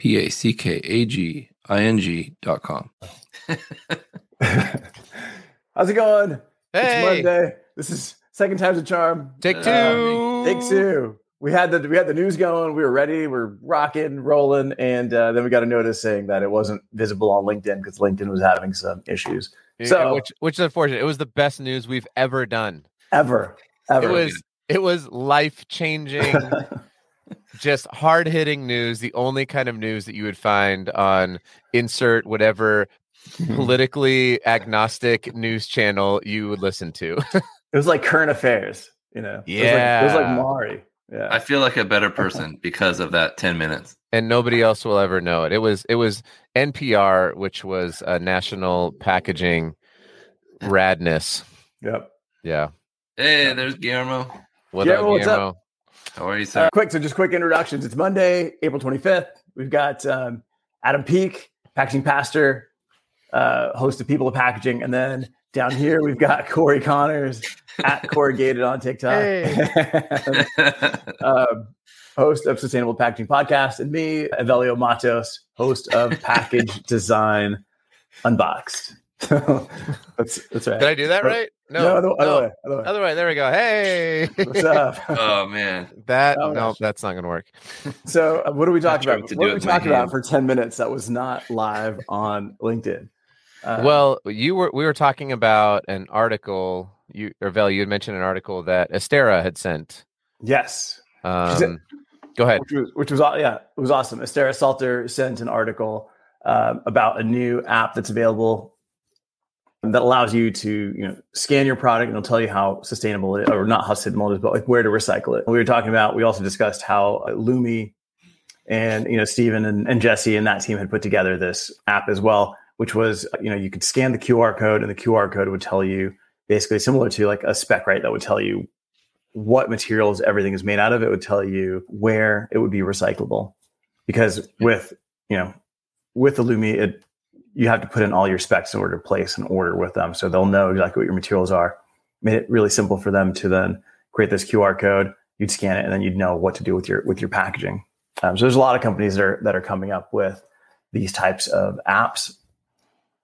www.ororapackaging.com. How's it going? Hey. It's Monday. This is second time's a charm. Take two. Uh, take two. We had the we had the news going. We were ready. We're rocking, rolling, and uh, then we got a notice saying that it wasn't visible on LinkedIn because LinkedIn was having some issues. Yeah, So- which which is unfortunate. It was the best news we've ever done. Ever, ever. It was it was life changing, just hard hitting news. The only kind of news that you would find on insert whatever politically agnostic news channel you would listen to. it was like current affairs. You know. It was like, it was like Yeah. Mari. Yeah. I feel like a better person because of that 10 minutes. and nobody else will ever know it. It was it was NPR, which was a national packaging radness. yep. Yeah. Hey, there's Guillermo. What Guillermo, up, what's up? Guillermo? How are you, sir? Uh, quick, so just quick introductions. It's Monday, April 25th. We've got um, Adam Peek, packaging pastor, uh, host of People of Packaging. And then down here, we've got Cory Connors at Corygated on TikTok, um, host of Sustainable Packaging Podcast, and me, Evelio Mattos, host of Package Design Unboxed. So that's, that's right. Did I do that right? No, No. other, other way. Other way. Other way. There we go. Hey. What's up? oh, man. that Oh, no, gosh. that's not gonna work. So, uh, what are we talking about? to What do are we with talking about for 10 minutes that was not live on LinkedIn? Uh, well, you were we were talking about an article. You or Vel, you had mentioned an article that Estera had sent. yes. Um, go ahead. Which was, which was, yeah, it was awesome. Estera Salter sent an article um, about a new app that's available that allows you to, you know, scan your product and it'll tell you how sustainable it is, or not how sustainable it is, but like where to recycle it. We were talking about, we also discussed how uh, Lumi and, you know, Stephen and, and Jesse and that team had put together this app as well, which was, you know, you could scan the QR code and the QR code would tell you basically similar to like a spec, right? That would tell you what materials everything is made out of. It would tell you where it would be recyclable. Because with, you know, with the Lumi, it, you have to put in all your specs in order to place an order with them. So they'll know exactly what your materials are. Made it really simple for them to then create this QR code. You'd scan it and then you'd know what to do with your with your packaging. Um, so there's a lot of companies that are that are coming up with these types of apps,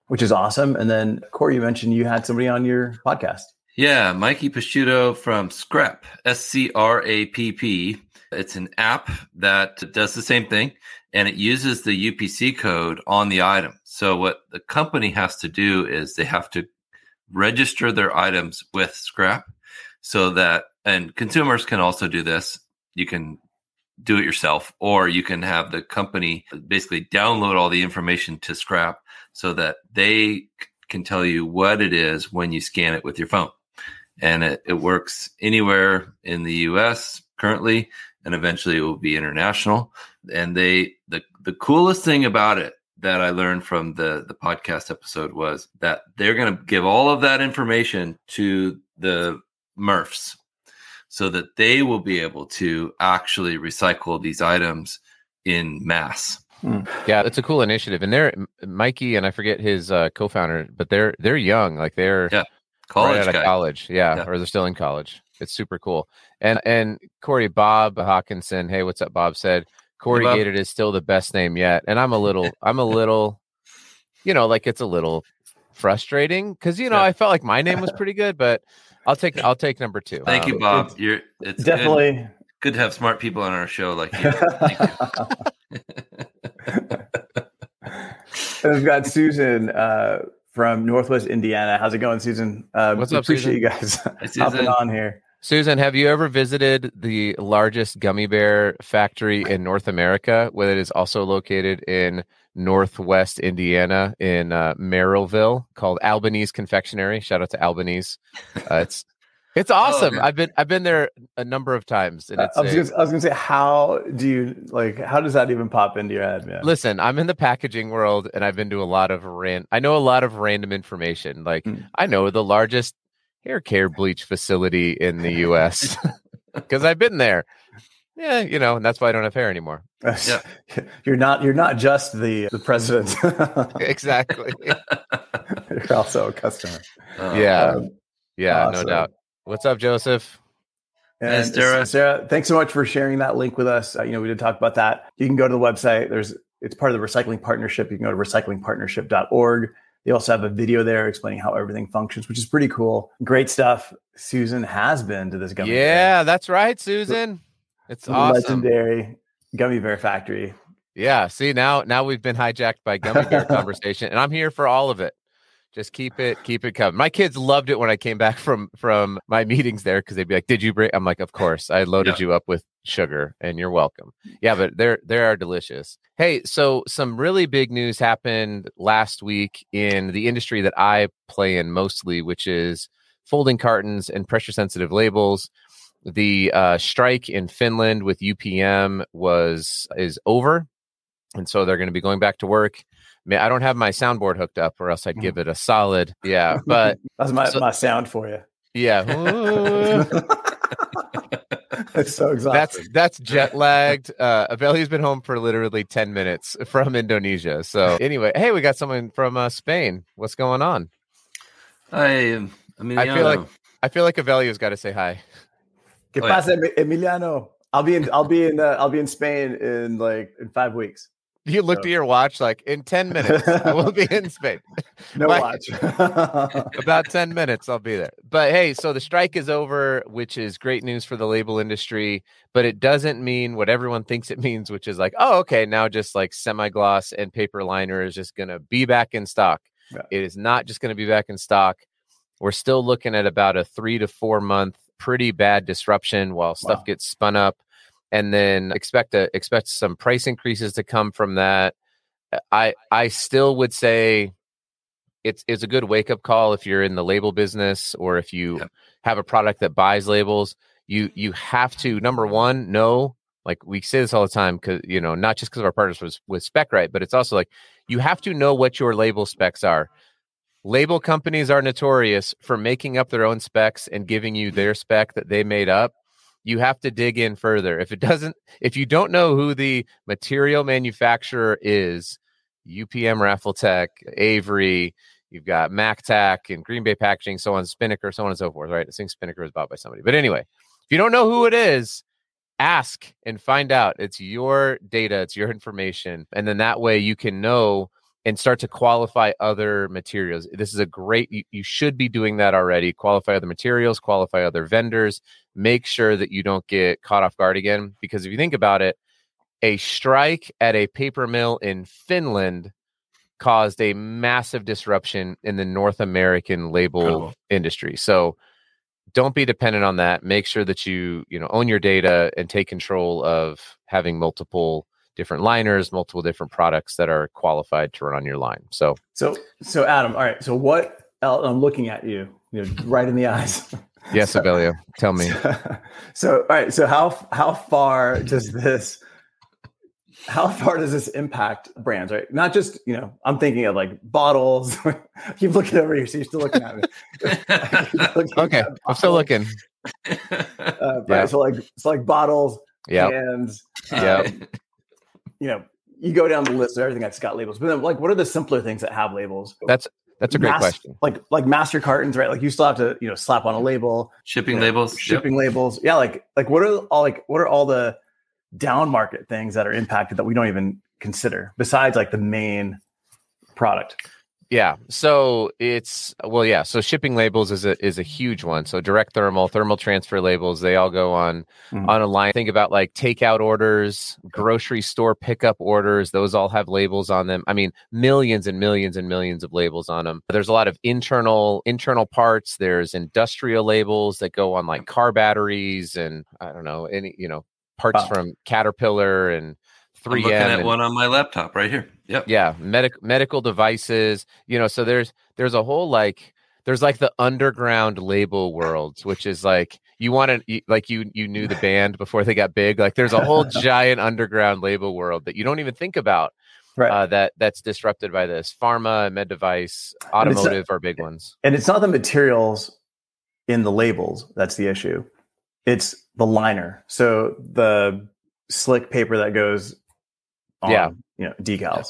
which is awesome. And then Cory, you mentioned you had somebody on your podcast. Yeah, Mikey Pasciuto from Scrapp, S C R A P P. It's an app that does the same thing and it uses the UPC code on the item. So, what the company has to do is they have to register their items with Scrapp so that, and consumers can also do this. You can do it yourself, or you can have the company basically download all the information to Scrapp so that they can tell you what it is when you scan it with your phone and it, it works anywhere in the US currently and eventually it will be international and they the the coolest thing about it that I learned from the the podcast episode was that they're going to give all of that information to the MRFs so that they will be able to actually recycle these items in mass. Yeah, it's a cool initiative, and they're Mikey and I forget his uh, co-founder, but they're they're young, like they're Yeah, right College out of guy. college, yeah, Yeah. or they're still in college. It's super cool. And and Cory Bob Hawkinson, hey, what's up? Bob said Corygated is still the best name yet, and I'm a little, I'm a little, you know, like it's a little frustrating because you know Yeah. I felt like my name was pretty good, but I'll take I'll take number two. Thank you, Um, Bob. it's You're it's good- Definitely. good to have smart people on our show like you. Thank you. And we've got Susan uh, from Northwest Indiana. How's it going, Susan? Uh, What's we up, Appreciate Susan? you guys Susan. hopping on here. Susan, have you ever visited the largest gummy bear factory in North America? Where it is also located in Northwest Indiana in uh, Merrillville, called Albanese Confectionery. Shout out to Albanese. Uh, it's It's awesome. okay. I've been I've been there a number of times, and I was, a- gonna, I was gonna say, how do you like? How does that even pop into your head, man? Listen, I'm in the packaging world and I've been to a lot of ran I know a lot of random information. Like Mm. I know the largest hair care bleach facility in the US because I've been there. Yeah, you know, and that's why I don't have hair anymore. Yeah. you're not. You're not just the the president. exactly. you're also a customer. Uh, Yeah. Um, Yeah, Awesome. no doubt. What's up, Joseph? And Hey, Sarah. Sarah, thanks so much for sharing that link with us. Uh, you know, we did talk about that. You can go to the website. There's it's part of the recycling partnership. You can go to recyclingpartnership.org. They also have a video there explaining how everything functions, which is pretty cool. Great stuff. Susan has been to this gummy bear. Yeah, that's right, Susan. It's The awesome. legendary gummy bear factory. Yeah. See now now we've been hijacked by gummy bear conversation, and I'm here for all of it. Just keep it keep it coming. My kids loved it when I came back from from my meetings there because they'd be like, "Did you bring?" I'm like, "Of course, I loaded you up with sugar, and you're welcome." Yeah, but they're they are delicious. Hey, so some really big news happened last week in the industry that I play in mostly, which is folding cartons and pressure sensitive labels. The uh, strike in Finland with UPM was is over and so they're going to be going back to work. Ma- I don't have my soundboard hooked up, or else I'd give it a solid. Yeah, but That's my, So- my sound for you. yeah, it's so exhausting. that's that's jet lagged. Uh, Evelio's been home for literally ten minutes from Indonesia. So anyway, hey, we got someone from uh, Spain. What's going on? I, um, I mean, I feel like- I feel like Evelio's got to say hi. Que Oh, pasa, Emi- Emiliano? I'll be in. I'll be in. Uh, I'll be in Spain in like in five weeks. You looked at your watch like in ten minutes. I will be in Spain. No My- watch. about 10 minutes i'll be there but hey so the strike is over which is great news for the label industry but it doesn't mean what everyone thinks it means which is like oh okay now just like semi-gloss and paper liner is just going to be back in stock Yeah. it is not just going to be back in stock we're still looking at about a three to four month pretty bad disruption while stuff Wow. gets spun up and then expect a expect some price increases to come from that uh, i i still would say it's it's a good wake up call if you're in the label business or if you Yep. have a product that buys labels. You you have to number one know like we say this all the time because you know not just because of our partners with with Specright, but it's also like you have to know what your label specs are. Label companies are notorious for making up their own specs and giving you their spec that they made up. You have to dig in further. If it doesn't, if you don't know who the material manufacturer is, UPM Raflatac, Avery, you've got Mactac and Green Bay Packaging, so on, Spinnaker, so on and so forth, right? I think Spinnaker was bought by somebody. But anyway, if you don't know who it is, ask and find out. It's your data, it's your information. And then that way you can know and start to qualify other materials. This is a great, you, you should be doing that already. Qualify other materials, qualify other vendors, make sure that you don't get caught off guard again. Because if you think about it, a strike at a paper mill in Finland caused a massive disruption in the North American label industry. So don't be dependent on that. Make sure that you, you know, own your data and take control of having multiple different liners, multiple different products that are qualified to run on your line. So so so Adam. All right. So what? el- I'm looking at you. You know, right in the eyes. yes, So- Evelio, tell me. so all right so how how far does this how far does this impact brands right not just you know i'm thinking of like bottles keep looking over here so you're still looking at me looking Okay, at I'm still looking. uh, right, so like so like bottles Yeah. and Yeah. You know you go down the list of everything that's got labels but then like what are the simpler things that have labels That's that's a great Mas- question. like like master cartons right like you still have to you know slap on a label Shipping you know, labels. Yep. shipping labels. Yeah, like like what are all like what are all the down market things that are impacted that we don't even consider besides like the main product? Yeah. So it's well, yeah. So shipping labels is a is a huge one. So direct thermal, thermal transfer labels, they all go on Mhm. on a line. Think about like takeout orders, grocery store pickup orders. Those all have labels on them. I mean, millions and millions and millions of labels on them. There's a lot of internal internal parts. There's industrial labels that go on like car batteries and I don't know any you know parts Wow. from Caterpillar and I'm 3M. looking at and- one on my laptop right here. Yep. yeah medic medical devices you know so there's there's a whole like there's like the underground label world, which is like you want to like you you knew the band before they got big. Like there's a whole giant underground label world that you don't even think about. Right. Uh, that that's disrupted by this. Pharma, med device, automotive are big ones. And it's not the materials in the labels that's the issue. It's the liner. So the slick paper that goes on, Yeah. you know, decals.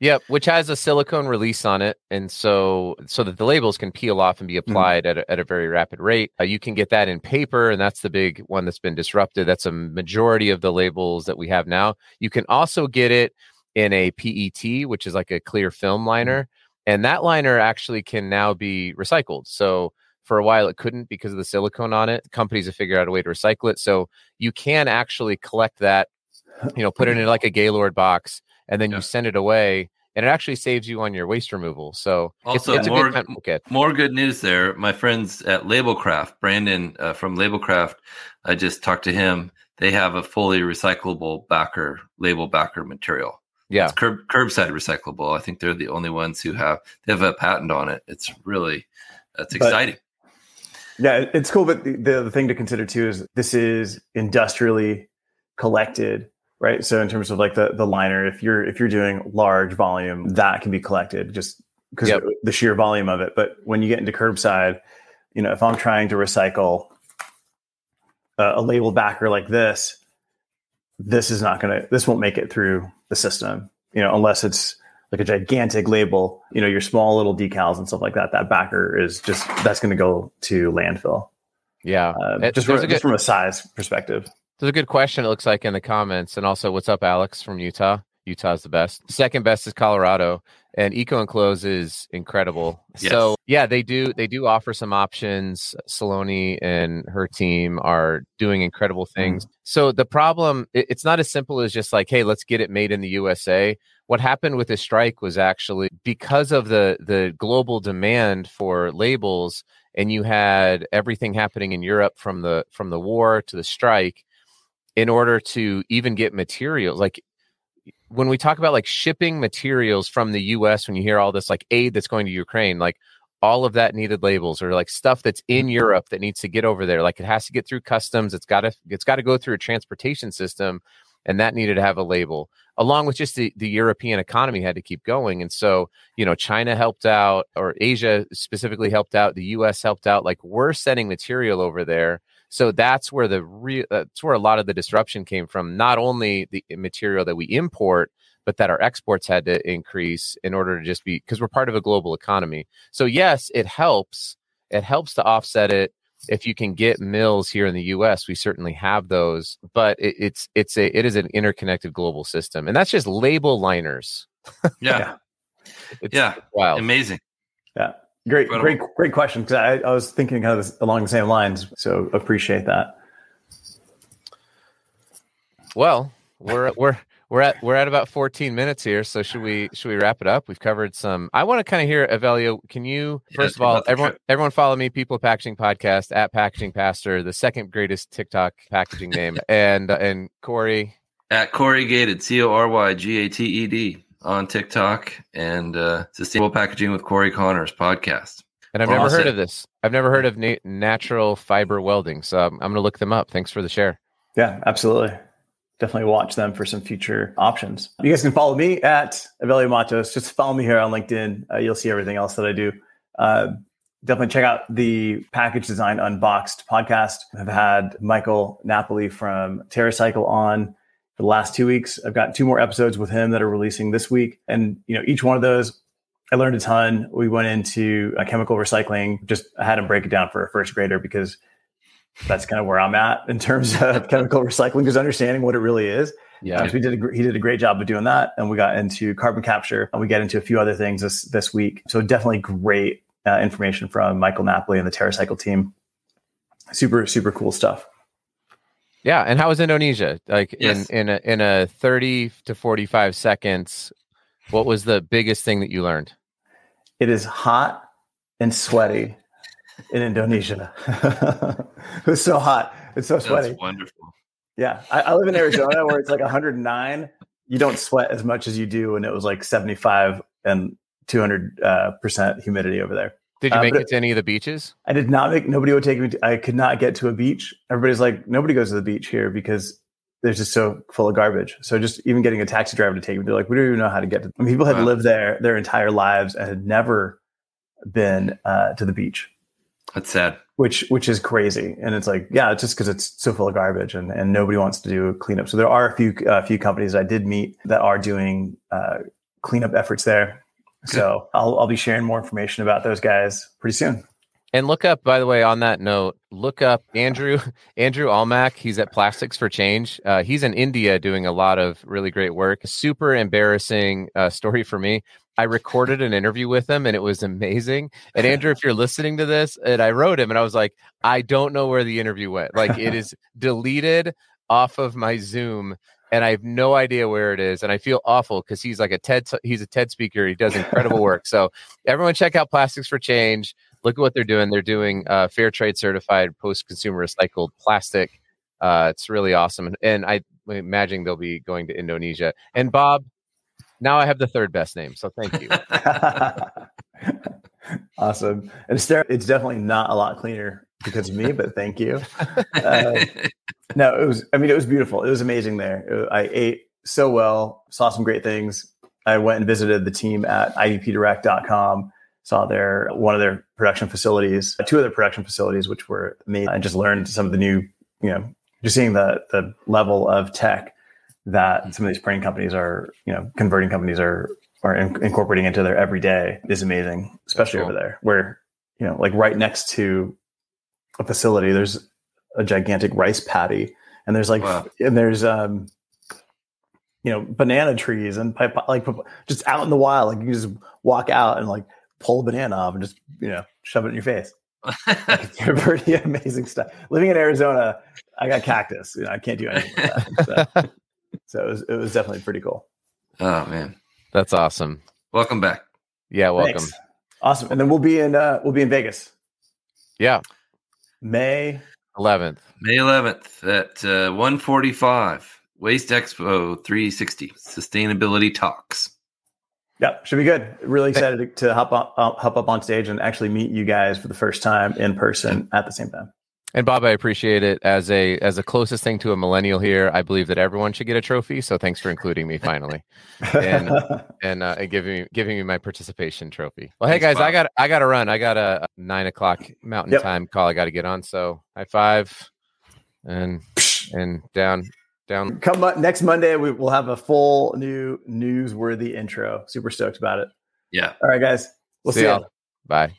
Yep, which has a silicone release on it, and so so that the labels can peel off and be applied at, a, at a very rapid rate. Uh, you can get that in paper, and that's the big one that's been disrupted. That's a majority of the labels that we have now. You can also get it in a PET, which is like a clear film liner, and that liner actually can now be recycled. So for a while it couldn't because of the silicone on it. Companies have figured out a way to recycle it, so you can actually collect that, you know, put it in like a Gaylord box and then Yeah. you send it away and it actually saves you on your waste removal so Also, it's, it's a more- good. More good news there. My friends at Labelcraft, Brandon uh, from Labelcraft, I just talked to him. They have a fully recyclable backer, label backer material. yeah It's curb, curbside recyclable. I think they're the only ones who have they have a patent on it. It's really that's But- exciting. Yeah, it's cool, but the, the thing to consider too is this is industrially collected, right? So in terms of like the the liner, if you're if you're doing large volume, that can be collected just because Yep. the sheer volume of it. But when you get into curbside, you know, if I'm trying to recycle a, a label backer like this, this is not gonna this won't make it through the system, you know, unless it's like a gigantic label, you know, your small little decals and stuff like that. That backer is just that's going to go to landfill. yeah Uh, just, from, a just from a size perspective. There's a good question it looks like in the comments and also what's up alex from utah? Utah's the best. Second best is colorado and EcoEnclose is incredible. Yes. so yeah they do they do offer some options. Saloni and her team are doing incredible mm-hmm. things. So the problem it- it's not as simple as just like hey let's get it made in the usa what happened with this strike was actually because of the the global demand for labels and you had everything happening in Europe from the from the war to the strike in order to even get materials like when we talk about like shipping materials from the US when you hear all this like aid that's going to Ukraine like all of that needed labels or like stuff that's in mm-hmm. Europe that needs to get over there like it has to get through customs it's got to it's got to go through a transportation system and that needed to have a label along with just the, the European economy had to keep going. And so, you know, China helped out or Asia specifically helped out, the US helped out. Like we're sending material over there. So that's where the real that's where a lot of the disruption came from. Not only the eh, material that we import, but that our exports had to increase in order to just be because we're part of a global economy. So yes, it helps. It helps to offset it if you can get mills here in the U.S., we certainly have those, but it, it's it's a it is an interconnected global system, and that's just label liners. Yeah, Yeah. It's Yeah. wild. amazing. Yeah. Great, Incredible. great, great question. Because I, I was thinking kind of this- along the same lines. So appreciate that. Well, we're we're we're at we're at about 14 minutes here, so should we should we wrap it up? We've covered some. I want to kind of hear Evelio. Can you Yeah, first of all, everyone trip. everyone follow me, People Packaging Podcast at Packaging Pastor, the second greatest TikTok packaging name, and and Cory. At Corygated, C O R Y G A T E D on TikTok and uh, Sustainable Packaging with Cory Connors podcast. And I've We're never heard of this. I've never heard of na- natural fiber welding, so I'm, I'm going to look them up. Thanks for the share. Yeah, absolutely. Definitely watch them for some future options. You guys can follow me at Evelio Mattos. Just follow me here on LinkedIn. Uh, you'll see everything else that I do. Uh, definitely check out the Package Design Unboxed podcast. I've had Michael Napoli from TerraCycle on for the last two weeks. I've got two more episodes with him that are releasing this week. And, you know, each one of those, I learned a ton. We went into uh, chemical recycling. Just I had him break it down for a first grader because that's kind of where I'm at in terms of chemical recycling, just understanding what it really is. Yeah. Um, so we did a, he did a great job of doing that, and we got into carbon capture, and we get into a few other things this this week. So definitely great uh, information from Michael Napoli and the TerraCycle team. Super super cool stuff. Yeah, and how was Indonesia? Like Yes. in in a, in a 30 to 45 seconds, what was the biggest thing that you learned? It is hot and sweaty in Indonesia. it was so hot. It's so sweaty. That's wonderful. Yeah, I, I live in Arizona where it's like 109. You don't sweat as much as you do when it was like 75 and 200 uh, percent humidity over there. Did you Uh, make it to any of the beaches? I did not make. Nobody would take me. To, I could not get to a beach. Everybody's like, nobody goes to the beach here because they're just so full of garbage. So just even getting a taxi driver to take me, they're like, we don't even know how to get to. I mean, people had Wow. lived there their entire lives and had never been uh, to the beach, That's sad. which which is crazy. And it's like, yeah, it's just because it's so full of garbage and and nobody wants to do cleanup. So there are a few a few companies I did meet that are doing uh, cleanup efforts there. So I'll I'll be sharing more information about those guys pretty soon. And look up, by the way, on that note, look up Andrew Andrew Almack. He's at Plastics for Change. Uh, he's in India doing a lot of really great work. Super embarrassing uh, story for me. I recorded an interview with him and it was amazing. And Andrew, if you're listening to this, and I wrote him and I was like, I don't know where the interview went. Like it is deleted off of my Zoom and I have no idea where it is. And I feel awful because he's like a TED he's a TED speaker. He does incredible work. So everyone check out Plastics for Change look at what they're doing. They're doing uh, fair trade certified post consumer recycled plastic. Uh, it's really awesome. And, and I imagine they'll be going to Indonesia. And Bob, now I have the third best name. So thank you. awesome. And it's, it's definitely not a lot cleaner because of me, but thank you. Uh, no, it was, I mean, it was beautiful. It was amazing there. It- I ate so well, saw some great things. I went and visited the team at idpdirect.com, saw their, one of their production facilities, two of their production facilities, which were amazing. and just learned some of the new, you know, just seeing the, the level of tech that some of these printing companies are, you know, converting companies are are in- incorporating into their everyday is amazing, especially cool. over there, where you know, like right next to a facility, there's a gigantic rice paddy, and there's like, Wow. and there's um, you know, banana trees and pipe, like just out in the wild, like you just walk out and like pull a banana off and just you know shove it in your face. It's pretty amazing stuff. Living in Arizona, I got cactus. You know, I can't do anything. That, so so it was, it was definitely pretty cool. oh man. That's awesome. Welcome back. Yeah, welcome. Thanks. Awesome. And then we'll be in uh we'll be in Vegas. Yeah, May 11th. May 11th at uh, 145 Waste Expo 360 Sustainability Talks. yeah, should be good. Really excited to, to hop up uh, hop up on stage and actually meet you guys for the first time in person at the same time. And Bob, I appreciate it as a as the closest thing to a millennial here. I believe that everyone should get a trophy. So thanks for including me finally And- and uh, and giving me giving me my participation trophy. Well, hey Thanks, guys, I got I got to run. I got a nine o'clock Mountain Yep. Time call. I got to get on. So high five, and and down down. Come mon- next Monday, we will have a full new newsworthy intro. Super stoked about it. Yeah. All right, guys. We'll see, See you. y'all. Bye.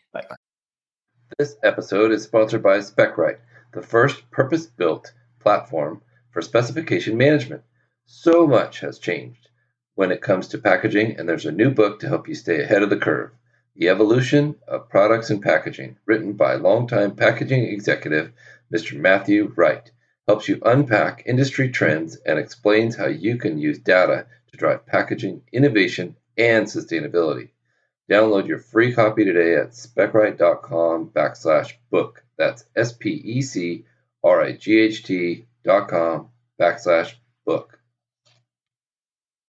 This episode is sponsored by Specright, the first purpose built platform for specification management. So much has changed when it comes to packaging, and there's a new book to help you stay ahead of the curve The Evolution of Products and Packaging, written by longtime packaging executive Mr. Matthew Wright. Helps you unpack industry trends and explains how you can use data to drive packaging innovation and sustainability. Download your free copy today at specright.com backslash book. That's S P E C R I G H T dot com backslash book.